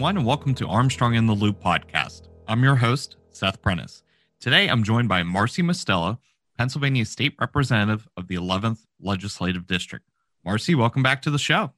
Everyone, and welcome to Armstrong in the Loop podcast. I'm your host, Seth Prentice. Today, I'm joined by Marci Mustello, Pennsylvania State Representative of the 11th Legislative District. Marcy, welcome back to the show.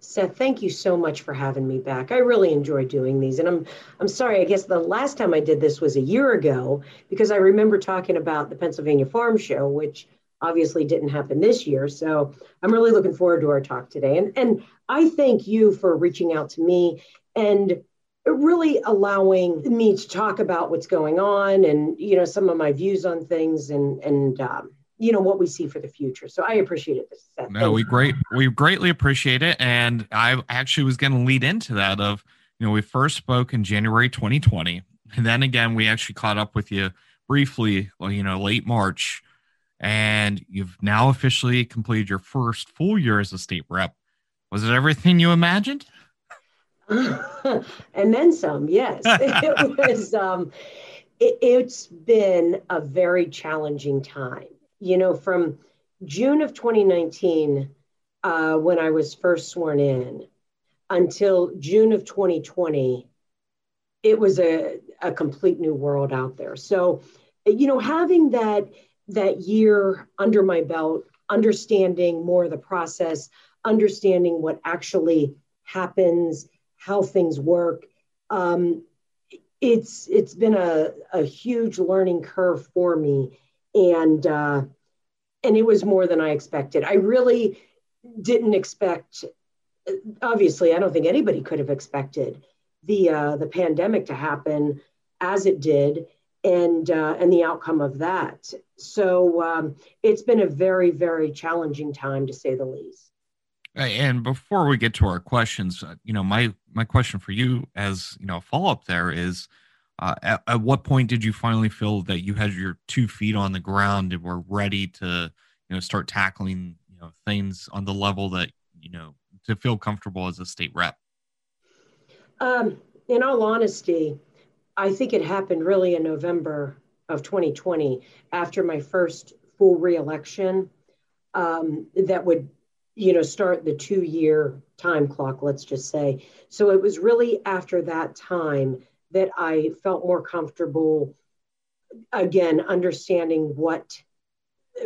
Seth, thank you so much for having me back. I really enjoy doing these, and I'm I'm sorry. I guess the last time I did this was a year ago because I remember talking about the Pennsylvania Farm Show, which obviously didn't happen this year. So I'm really looking forward to our talk today. And and I thank you for reaching out to me and really allowing me to talk about what's going on and you know some of my views on things and and um, you know what we see for the future. So I appreciate it. Seth. No, we great we greatly appreciate it, and I actually was going to lead into that of you know we first spoke in January 2020, and then again we actually caught up with you briefly, you know, late March, and you've now officially completed your first full year as a state rep. Was it everything you imagined? and then some, yes. it was um it, has been a very challenging time. You know, from June of 2019, uh, when I was first sworn in, until June of 2020, it was a, a complete new world out there. So, you know, having that that year under my belt, understanding more of the process, understanding what actually happens how things work. Um, it's it's been a, a huge learning curve for me, and uh, and it was more than I expected. I really didn't expect. Obviously, I don't think anybody could have expected the uh, the pandemic to happen as it did, and uh, and the outcome of that. So um, it's been a very very challenging time to say the least. And before we get to our questions, uh, you know, my my question for you, as you know, a follow up there is, uh, at, at, what point did you finally feel that you had your two feet on the ground and were ready to, you know, start tackling, you know, things on the level that you know to feel comfortable as a state rep? Um, in all honesty, I think it happened really in November of 2020 after my first full reelection. Um, that would you know, start the two year time clock, let's just say. So it was really after that time that I felt more comfortable again understanding what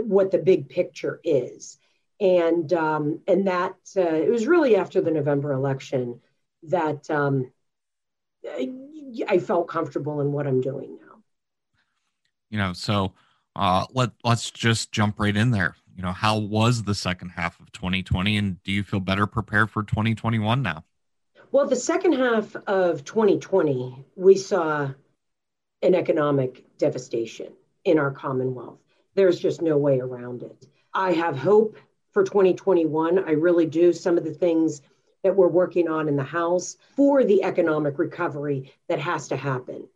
what the big picture is and um, and that uh, it was really after the November election that um, I felt comfortable in what I'm doing now. You know, so uh, let let's just jump right in there you know, how was the second half of 2020 and do you feel better prepared for 2021 now? Well, the second half of 2020, we saw an economic devastation in our Commonwealth. There's just no way around it. I have hope for 2021. I really do. Some of the things that we're working on in the House for the economic recovery that has to happen.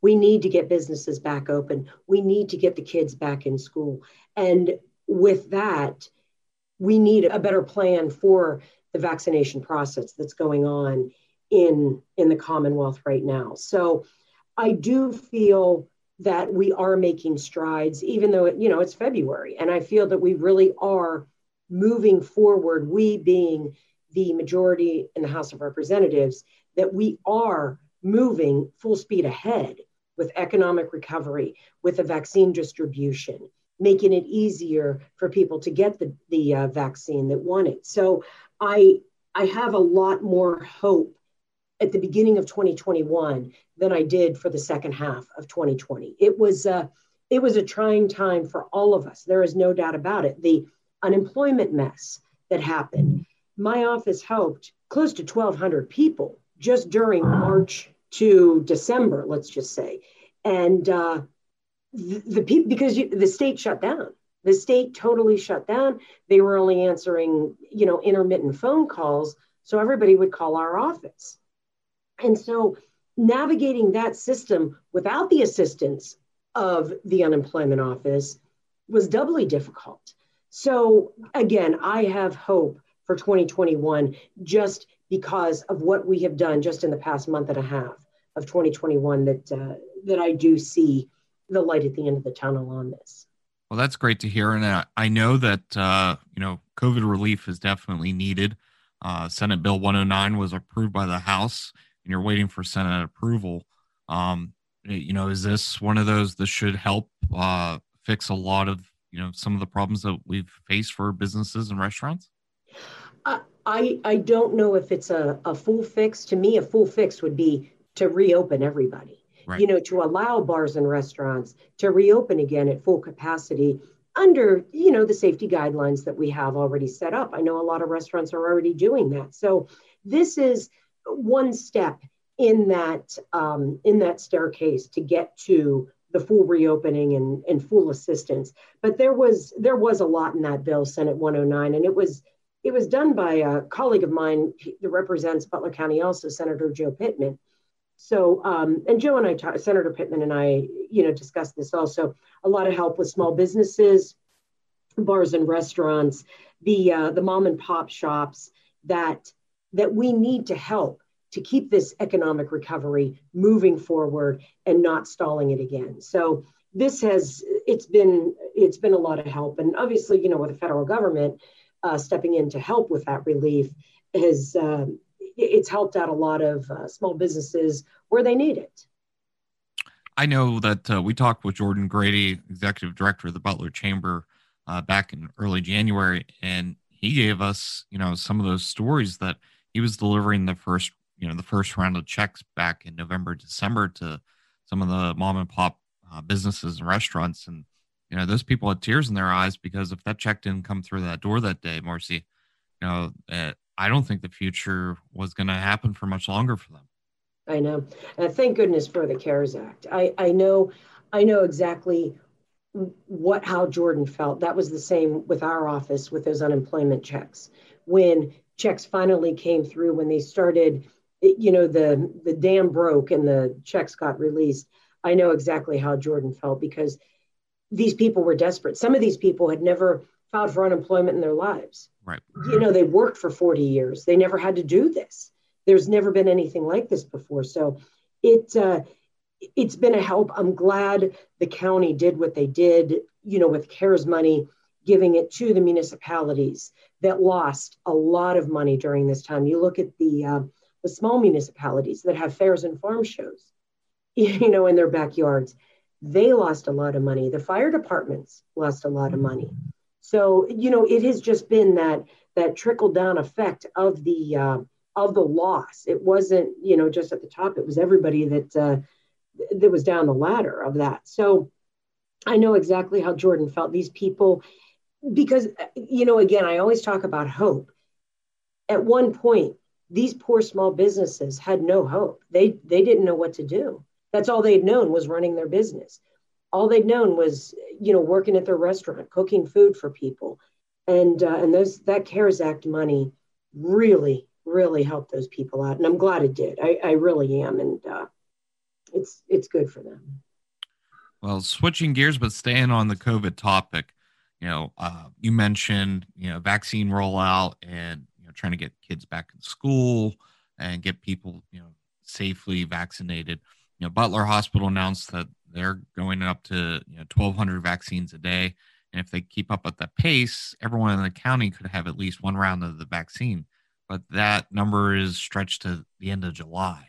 We need to get businesses back open. We need to get the kids back in school. And with that, we need a better plan for the vaccination process that's going on in in the Commonwealth right now. So I do feel that we are making strides, even though it, you know it's February, and I feel that we really are moving forward. We being the majority in the House of Representatives, that we are moving full speed ahead with economic recovery, with the vaccine distribution, making it easier for people to get the, the uh, vaccine that want it. So I, I have a lot more hope at the beginning of 2021 than I did for the second half of 2020. It was a, uh, it was a trying time for all of us. There is no doubt about it. The unemployment mess that happened. My office helped close to 1,200 people just during March to December, let's just say. And uh, the, people because you, the state shut down. The state totally shut down. They were only answering, you know, intermittent phone calls, so everybody would call our office. And so navigating that system without the assistance of the unemployment office was doubly difficult. So again, I have hope for 2021 just because of what we have done just in the past month and a half of 2021 that uh, that I do see the light at the end of the tunnel on this. Well, that's great to hear, and I know that uh, you know COVID relief is definitely needed. Uh, Senate Bill 109 was approved by the House, and you're waiting for Senate approval. Um, you know, is this one of those that should help uh, fix a lot of you know some of the problems that we've faced for businesses and restaurants? I I don't know if it's a, a full fix. To me, a full fix would be to reopen everybody. Right. You know, to allow bars and restaurants to reopen again at full capacity under you know the safety guidelines that we have already set up. I know a lot of restaurants are already doing that. So this is one step in that um, in that staircase to get to the full reopening and, and full assistance. But there was there was a lot in that bill, Senate 109, and it was it was done by a colleague of mine that represents Butler County, also Senator Joe Pittman. So, um, and Joe and I, talk, Senator Pittman and I, you know, discussed this also. A lot of help with small businesses, bars and restaurants, the uh, the mom and pop shops that that we need to help to keep this economic recovery moving forward and not stalling it again. So this has it's been it's been a lot of help, and obviously, you know, with the federal government uh, stepping in to help with that relief has um, it's helped out a lot of uh, small businesses where they need it. I know that uh, we talked with Jordan Grady, executive director of the Butler Chamber, uh, back in early January, and he gave us, you know, some of those stories that he was delivering the first, you know, the first round of checks back in November, December to some of the mom and pop uh, businesses and restaurants, and you know, those people had tears in their eyes because if that check didn't come through that door that day, Marci, you know, uh, I don't think the future was going to happen for much longer for them. I know. Thank goodness for the CARES Act. I, I know, I know exactly what how Jordan felt. That was the same with our office with those unemployment checks. When checks finally came through, when they started, you know, the the dam broke and the checks got released. I know exactly how Jordan felt because these people were desperate. Some of these people had never filed for unemployment in their lives. Right. You know, they worked for 40 years. They never had to do this. There's never been anything like this before. So it uh, it's been a help. I'm glad the county did what they did, you know, with CARES money, giving it to the municipalities that lost a lot of money during this time. You look at the uh, the small municipalities that have fairs and farm shows, you know, in their backyards they lost a lot of money. The fire departments lost a lot of money. So you know, it has just been that that trickle down effect of the uh, of the loss. It wasn't you know just at the top. It was everybody that uh, that was down the ladder of that. So I know exactly how Jordan felt. These people, because you know, again, I always talk about hope. At one point, these poor small businesses had no hope. They they didn't know what to do. That's all they'd known was running their business. All they'd known was, you know, working at their restaurant, cooking food for people, and uh, and those that CARES Act money really, really helped those people out, and I'm glad it did. I, I really am, and uh, it's it's good for them. Well, switching gears, but staying on the COVID topic, you know, uh, you mentioned you know vaccine rollout and you know trying to get kids back in school and get people you know safely vaccinated you know, Butler Hospital announced that they're going up to you know 1,200 vaccines a day, and if they keep up at that pace, everyone in the county could have at least one round of the vaccine. But that number is stretched to the end of July.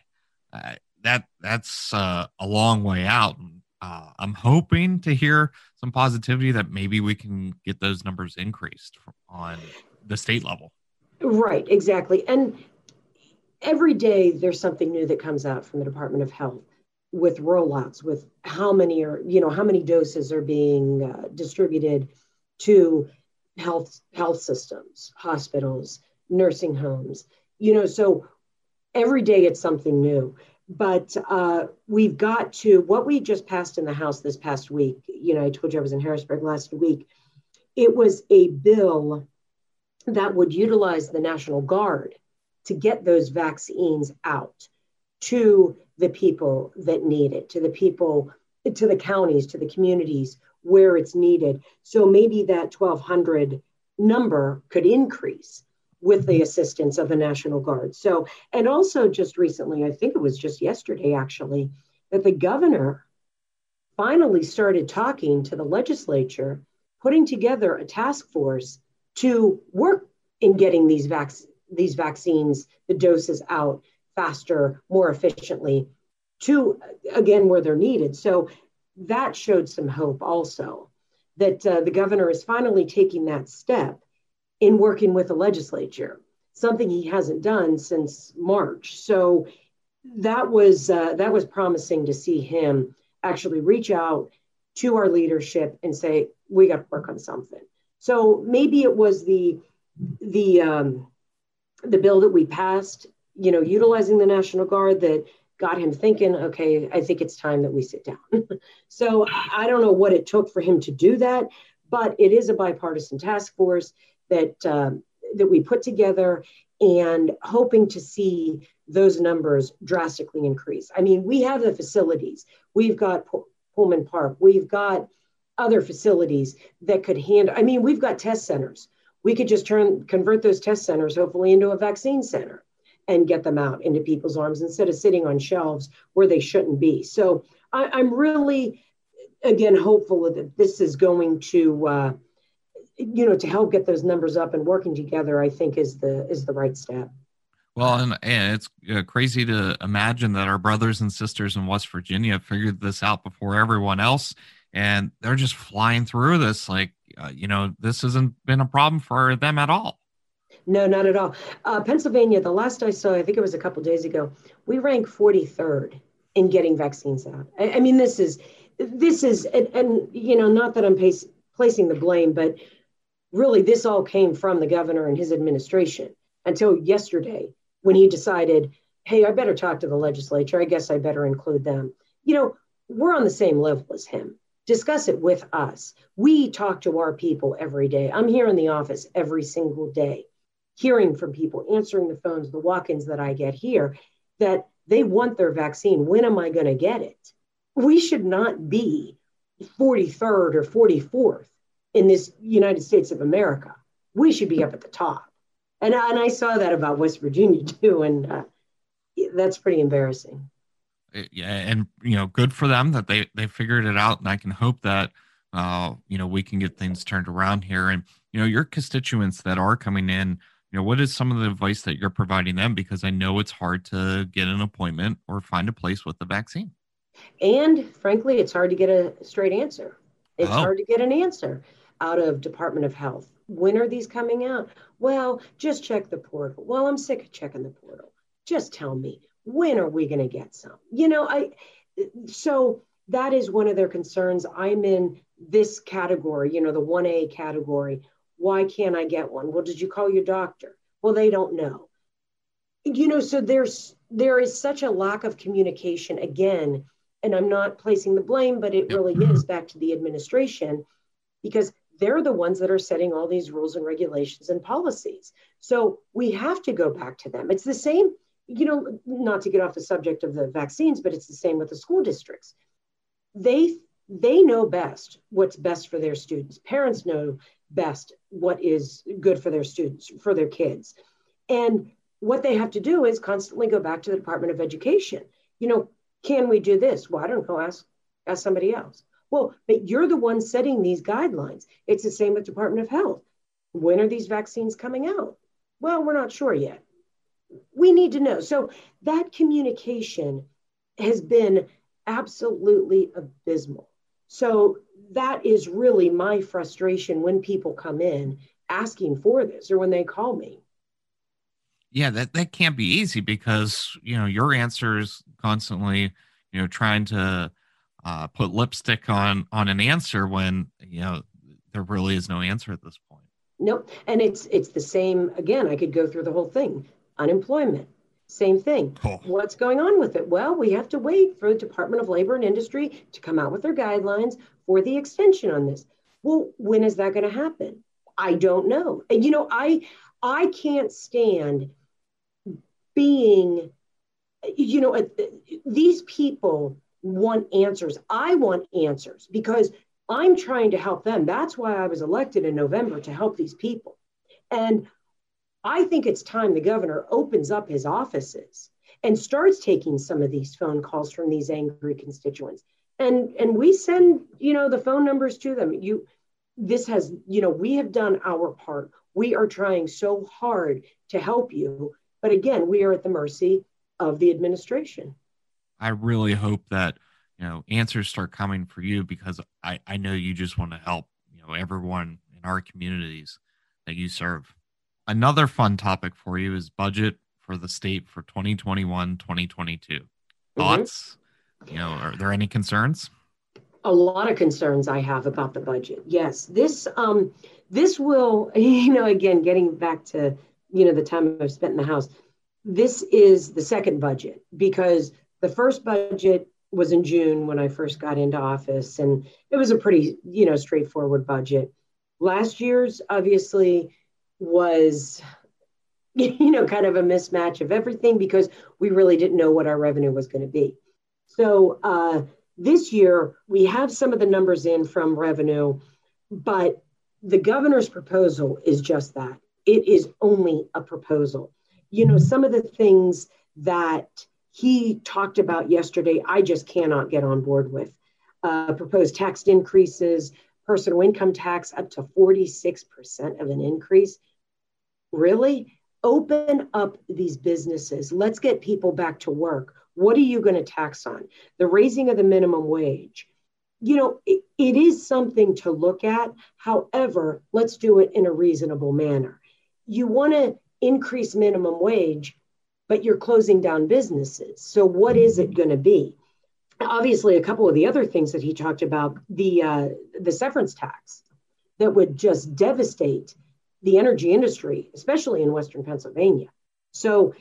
Uh, that that's uh, a long way out. Uh, I'm hoping to hear some positivity that maybe we can get those numbers increased on the state level. Right, exactly. And every day there's something new that comes out from the Department of Health with rollouts with how many are you know how many doses are being uh, distributed to health health systems hospitals nursing homes you know so every day it's something new but uh, we've got to what we just passed in the House this past week. You know, I told you I was in Harrisburg last week. It was a bill that would utilize the National Guard to get those vaccines out to the people that need it, to the people, to the counties, to the communities where it's needed. So maybe that 1,200 number could increase with the assistance of the National Guard. So, and also just recently, I think it was just yesterday actually, that the governor finally started talking to the legislature, putting together a task force to work in getting these vac- these vaccines, the doses out faster, more efficiently to again where they're needed. So that showed some hope also that uh, the governor is finally taking that step in working with the legislature, something he hasn't done since March. So that was uh, that was promising to see him actually reach out to our leadership and say we got to work on something. So maybe it was the the um, the bill that we passed, you know, utilizing the National Guard that got him thinking, okay, I think it's time that we sit down. so I don't know what it took for him to do that, but it is a bipartisan task force that um, that we put together and hoping to see those numbers drastically increase. I mean, we have the facilities. We've got Pullman Park. We've got other facilities that could handle. I mean, we've got test centers we could just turn convert those test centers hopefully into a vaccine center and get them out into people's arms instead of sitting on shelves where they shouldn't be. So I, am really, again, hopeful that this is going to, uh, you know, to help get those numbers up and working together. I think is the is the right step. Well, and, and it's uh, crazy to imagine that our brothers and sisters in West Virginia figured this out before everyone else, and they're just flying through this like uh, you know, this hasn't been a problem for them at all. No, not at all. Uh, Pennsylvania, the last I saw, I think it was a couple days ago, we rank 43rd in getting vaccines out. I, I mean, this is, this is, and, and, you know, not that I'm pace, placing the blame, but really this all came from the governor and his administration until yesterday when he decided, hey, I better talk to the legislature. I guess I better include them. You know, we're on the same level as him discuss it with us. We talk to our people every day. I'm here in the office every single day, hearing from people, answering the phones, the walk ins that I get here, that they want their vaccine. When am I going to get it? We should not be 43rd or 44th in this United States of America. We should be up at the top. And, and I saw that about West Virginia too. And uh, that's pretty embarrassing Yeah, and you know, good for them that they they figured it out, and I can hope that uh, you know we can get things turned around here. And you know, your constituents that are coming in, you know, what is some of the advice that you're providing them? Because I know it's hard to get an appointment or find a place with the vaccine. And frankly, it's hard to get a straight answer. It's oh. hard to get an answer out of Department of Health. When are these coming out? Well, just check the portal. Well, I'm sick of checking the portal. Just tell me when are we going to get some? You know, I, so that is one of their concerns. I'm in this category, you know, the 1A category. Why can't I get one? Well, did you call your doctor? Well, they don't know. You know, so there's there is such a lack of communication again, and I'm not placing the blame, but it really is back to the administration because they're the ones that are setting all these rules and regulations and policies. So we have to go back to them. It's the same you know, not to get off the subject of the vaccines, but it's the same with the school districts. They they know best what's best for their students. Parents know best what is good for their students, for their kids. And what they have to do is constantly go back to the Department of Education. You know, can we do this? Well, I don't know, ask ask somebody else. Well, but you're the one setting these guidelines. It's the same with Department of Health. When are these vaccines coming out? Well, we're not sure yet we need to know. So that communication has been absolutely abysmal. So that is really my frustration when people come in asking for this or when they call me. Yeah, that, that can't be easy because, you know, your answer is constantly, you know, trying to uh, put lipstick on on an answer when, you know, there really is no answer at this point. Nope. And it's it's the same again, I could go through the whole thing unemployment, Same thing. Oh. What's going on with it? Well, we have to wait for the Department of Labor and Industry to come out with their guidelines for the extension on this. Well, when is that going to happen? I don't know. And you know, I I can't stand being you know, uh, these people want answers. I want answers because I'm trying to help them. That's why I was elected in November to help these people. And I think it's time the governor opens up his offices and starts taking some of these phone calls from these angry constituents. And and we send, you know, the phone numbers to them. You this has, you know, we have done our part. We are trying so hard to help you, but again, we are at the mercy of the administration. I really hope that, you know, answers start coming for you because I I know you just want to help, you know, everyone in our communities that you serve. Another fun topic for you is budget for the state for 2021 2022. Mm-hmm. Thoughts? Mm-hmm. You know, are there any concerns? A lot of concerns I have about the budget. Yes, this um this will you know again getting back to you know the time I've spent in the house. This is the second budget because the first budget was in June when I first got into office and it was a pretty you know straightforward budget. Last year's obviously was you know kind of a mismatch of everything because we really didn't know what our revenue was going to be. So uh, this year we have some of the numbers in from revenue but the governor's proposal is just that. It is only a proposal. You know some of the things that he talked about yesterday i just cannot get on board with. Uh, proposed tax increases personal income tax up to 46% of an increase really open up these businesses. Let's get people back to work. What are you going to tax on? The raising of the minimum wage. You know, it, it is something to look at. However, let's do it in a reasonable manner. You want to increase minimum wage, but you're closing down businesses. So, what is it going to be? Obviously, a couple of the other things that he talked about the uh, the severance tax that would just devastate the energy industry, especially in Western Pennsylvania. So,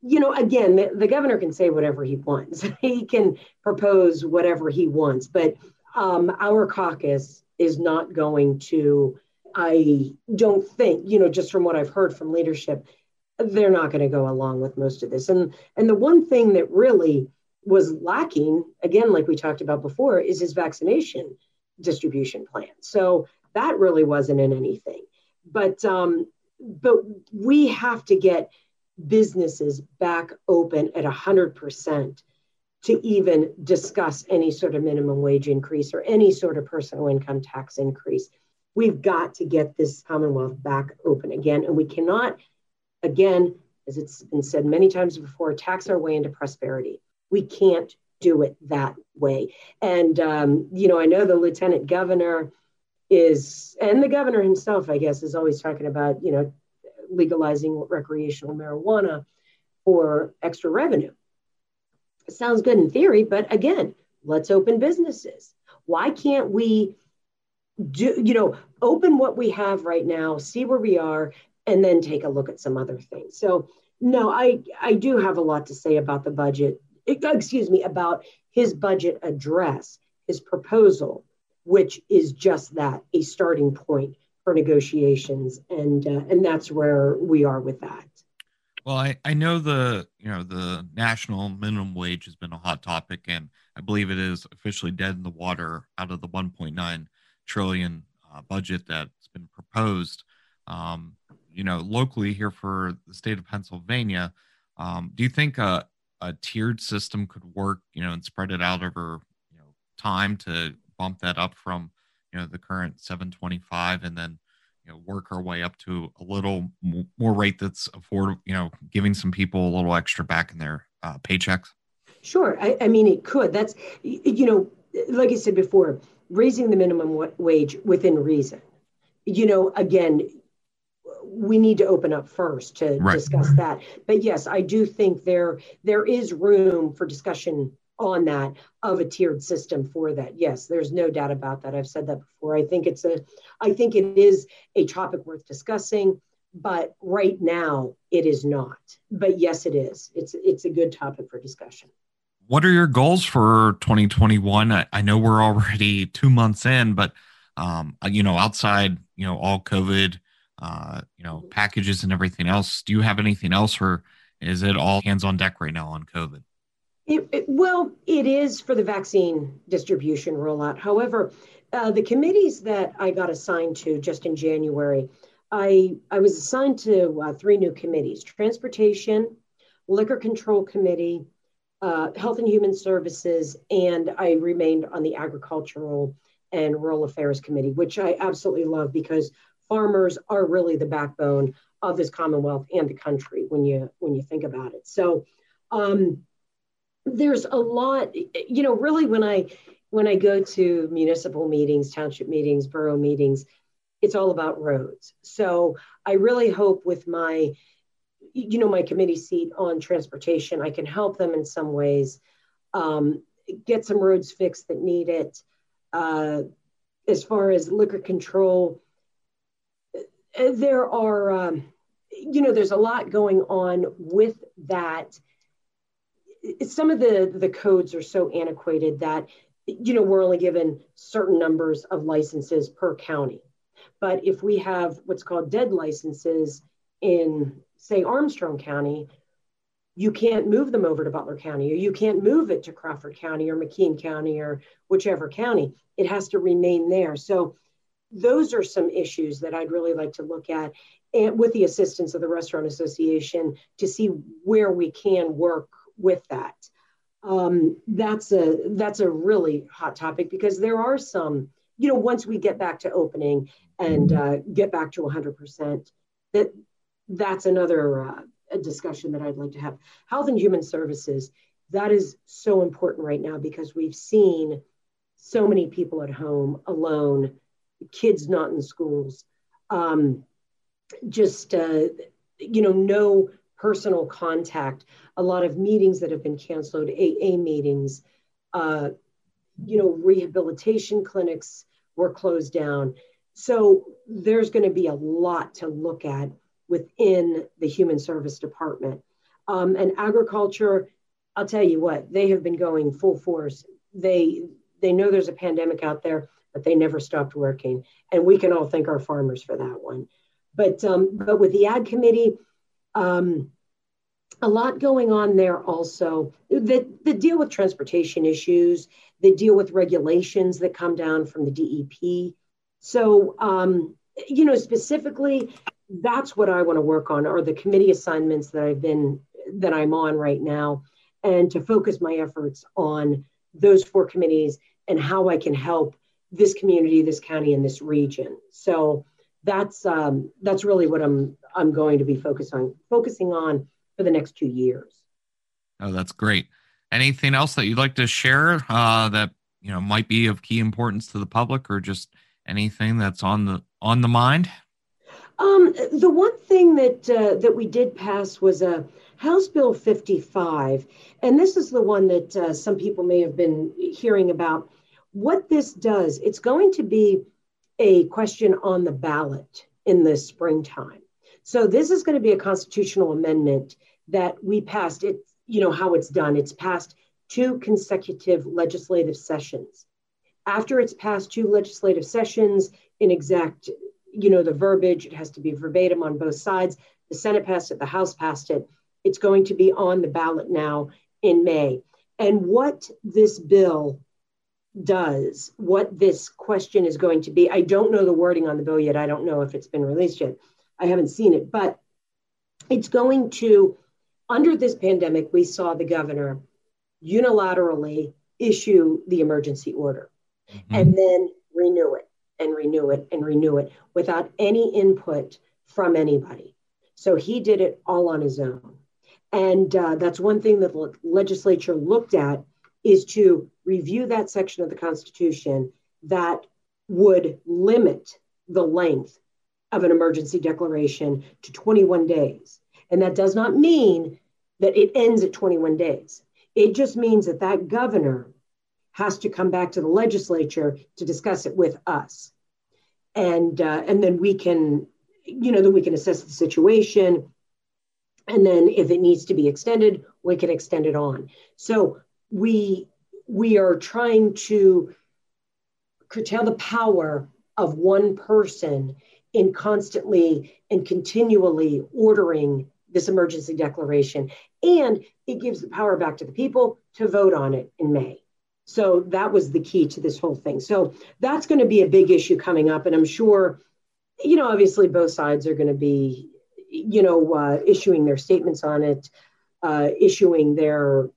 you know, again, the, the governor can say whatever he wants, he can propose whatever he wants, but um, our caucus is not going to, I don't think, you know, just from what I've heard from leadership, they're not going to go along with most of this. And and the one thing that really was lacking, again, like we talked about before, is his vaccination distribution plan. So that really wasn't in anything but um, but we have to get businesses back open at 100% to even discuss any sort of minimum wage increase or any sort of personal income tax increase. We've got to get this Commonwealth back open again. And we cannot, again, as it's been said many times before, tax our way into prosperity. We can't do it that way. And, um, you know, I know the lieutenant governor is, and the governor himself, I guess, is always talking about, you know, legalizing recreational marijuana for extra revenue. It sounds good in theory, but again, let's open businesses. Why can't we do, you know, open what we have right now, see where we are, and then take a look at some other things? So, no, I, I do have a lot to say about the budget, excuse me, about his budget address, his proposal which is just that a starting point for negotiations. And uh, and that's where we are with that. Well I, I know the you know the national minimum wage has been a hot topic and i believe it is officially dead in the water out of the 1.9 trillion uh, budget that's been proposed. Um, you know locally here for the state of pennsylvania um, do you think a, a tiered system could work you know and spread it out over you know time to bump that up from you know the current 725 and then you know work our way up to a little more rate that's affordable you know giving some people a little extra back in their uh, paychecks? Sure. I, I mean it could. That's you know like i said before raising the minimum wage within reason. You know again we need to open up first to right. discuss that. But yes i do think there there is room for discussion on that of a tiered system for that. Yes, there's no doubt about that. I've said that before. I think it's a I think it is a topic worth discussing. but right now it is not. But yes, it is. It's it's a good topic for discussion. What are your goals for 2021? I, I know we're already two months in, but um, you know, outside, you know, all COVID, uh, you know, packages and everything else. Do you have anything else, or is it all hands on deck right now on COVID? It, it, well, it is for the vaccine distribution rollout. However, uh, the committees that I got assigned to just in January, I, I was assigned to uh, three new committees transportation, liquor control committee, uh, health and human services, and I remained on the agricultural and rural affairs committee, which I absolutely love because farmers are really the backbone of this commonwealth and the country when you when you think about it. So um, there's a lot, you know, really when I when I go to municipal meetings, township meetings, borough meetings, it's all about roads. So I really hope with my, you know, my committee seat on transportation, I can help them in some ways, um, get some roads fixed that need it. Uh, as far as liquor control, uh, there are, um, you know, there's a lot going on with that. Some of the the codes are so antiquated that you know, we're only given certain numbers of licenses per county. But if we have what's called dead licenses in, say, Armstrong County, you can't move them over to Butler County, or you can't move it to Crawford County or McKean County or whichever county. It has to remain there. So those are some issues that I'd really like to look at and with the assistance of the Restaurant Association to see where we can work with that. Um, that's a that's a really hot topic because there are some you know once we get back to opening and uh, get back to 100% that that's another uh, discussion that i'd like to have. Health and human services that is so important right now because we've seen so many people at home alone kids not in schools um, just uh, you know no personal contact, a lot of meetings that have been canceled, AA meetings, uh, you know, rehabilitation clinics were closed down. So there's going to be a lot to look at within the human service department. Um, and agriculture, I'll tell you what, they have been going full force. They they know there's a pandemic out there, but they never stopped working. And we can all thank our farmers for that one. But um, but with the ag committee, um, a lot going on there also that, that deal with transportation issues, that deal with regulations that come down from the DEP. So, um, you know, specifically, that's what I want to work on are the committee assignments that I've been that I'm on right now, and to focus my efforts on those four committees and how I can help this community, this county, and this region. So that's um, that's really what I'm I'm going to be focused on focusing on for the next two years. Oh, that's great. Anything else that you'd like to share uh, that you know might be of key importance to the public, or just anything that's on the on the mind? Um, the one thing that uh, that we did pass was a House Bill 55, and this is the one that uh, some people may have been hearing about. What this does, it's going to be a question on the ballot in the springtime. So this is going to be a constitutional amendment that we passed. It, you know, how it's done. It's passed two consecutive legislative sessions. After it's passed two legislative sessions in exact, you know, the verbiage, it has to be verbatim on both sides. The Senate passed it, the House passed it. It's going to be on the ballot now in May. And what this bill does, what this question is going to be. I don't know the wording on the bill yet. I don't know if it's been released yet. I haven't seen it, but it's going to, under this pandemic, we saw the governor unilaterally issue the emergency order mm-hmm. and then renew it and renew it and renew it without any input from anybody. So he did it all on his own. And uh, that's one thing that the legislature looked at is to review that section of the Constitution that would limit the length of an emergency declaration to 21 days. And that does not mean that it ends at 21 days. It just means that that governor has to come back to the legislature to discuss it with us. And, uh, and then we can, you know, then we can assess the situation. And then if it needs to be extended, we can extend it on. So we we are trying to curtail the power of one person in constantly and continually ordering this emergency declaration. And it gives the power back to the people to vote on it in May. So that was the key to this whole thing. So that's going to be a big issue coming up. And I'm sure, you know, obviously both sides are going to be, you know, uh, issuing their statements on it, uh, issuing their,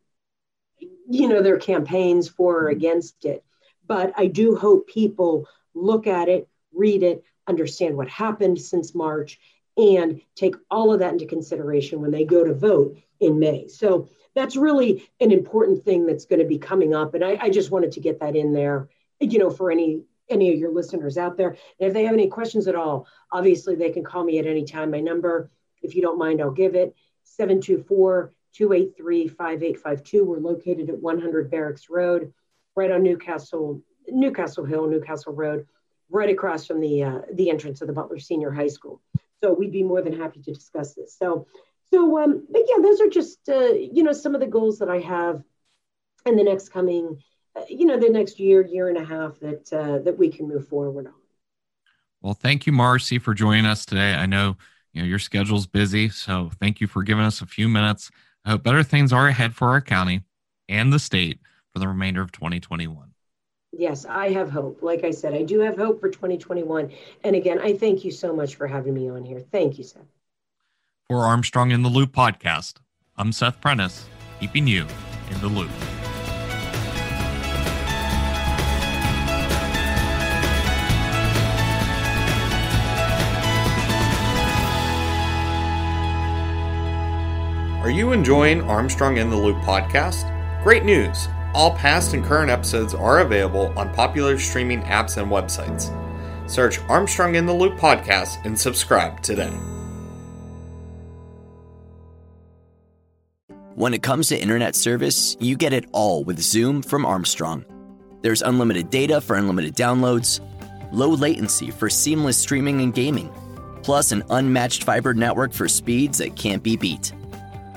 you know, their campaigns for or mm-hmm. against it. But I do hope people look at it, read it, understand what happened since March, and take all of that into consideration when they go to vote in May. So that's really an important thing that's going to be coming up. And I, I just wanted to get that in there, you know, for any any of your listeners out there. And if they have any questions at all, obviously they can call me at any time. My number, if you don't mind, I'll give it 724 283 5852. We're located at 100 Barracks Road, right on Newcastle, Newcastle Hill, Newcastle Road, right across from the uh, the entrance of the Butler Senior High School. So we'd be more than happy to discuss this. So, so, um, but yeah, those are just, uh, you know, some of the goals that I have in the next coming, uh, you know, the next year, year and a half that, uh, that we can move forward on. Well, thank you, Marci, for joining us today. I know, you know, your schedule's busy, so thank you for giving us a few minutes. I hope better things are ahead for our county and the state for the remainder of 2021 yes, I have hope. Like I said, I do have hope for 2021. And again, I thank you so much for having me on here. Thank you, Seth. For Armstrong in the Loop podcast, I'm Seth Prentice, keeping you in the loop. You enjoying Armstrong in the Loop podcast? Great news! All past and current episodes are available on popular streaming apps and websites. Search Armstrong in the Loop podcast and subscribe today. When it comes to internet service, you get it all with Zoom from Armstrong. There's unlimited data for unlimited downloads, low latency for seamless streaming and gaming, plus an unmatched fiber network for speeds that can't be beat.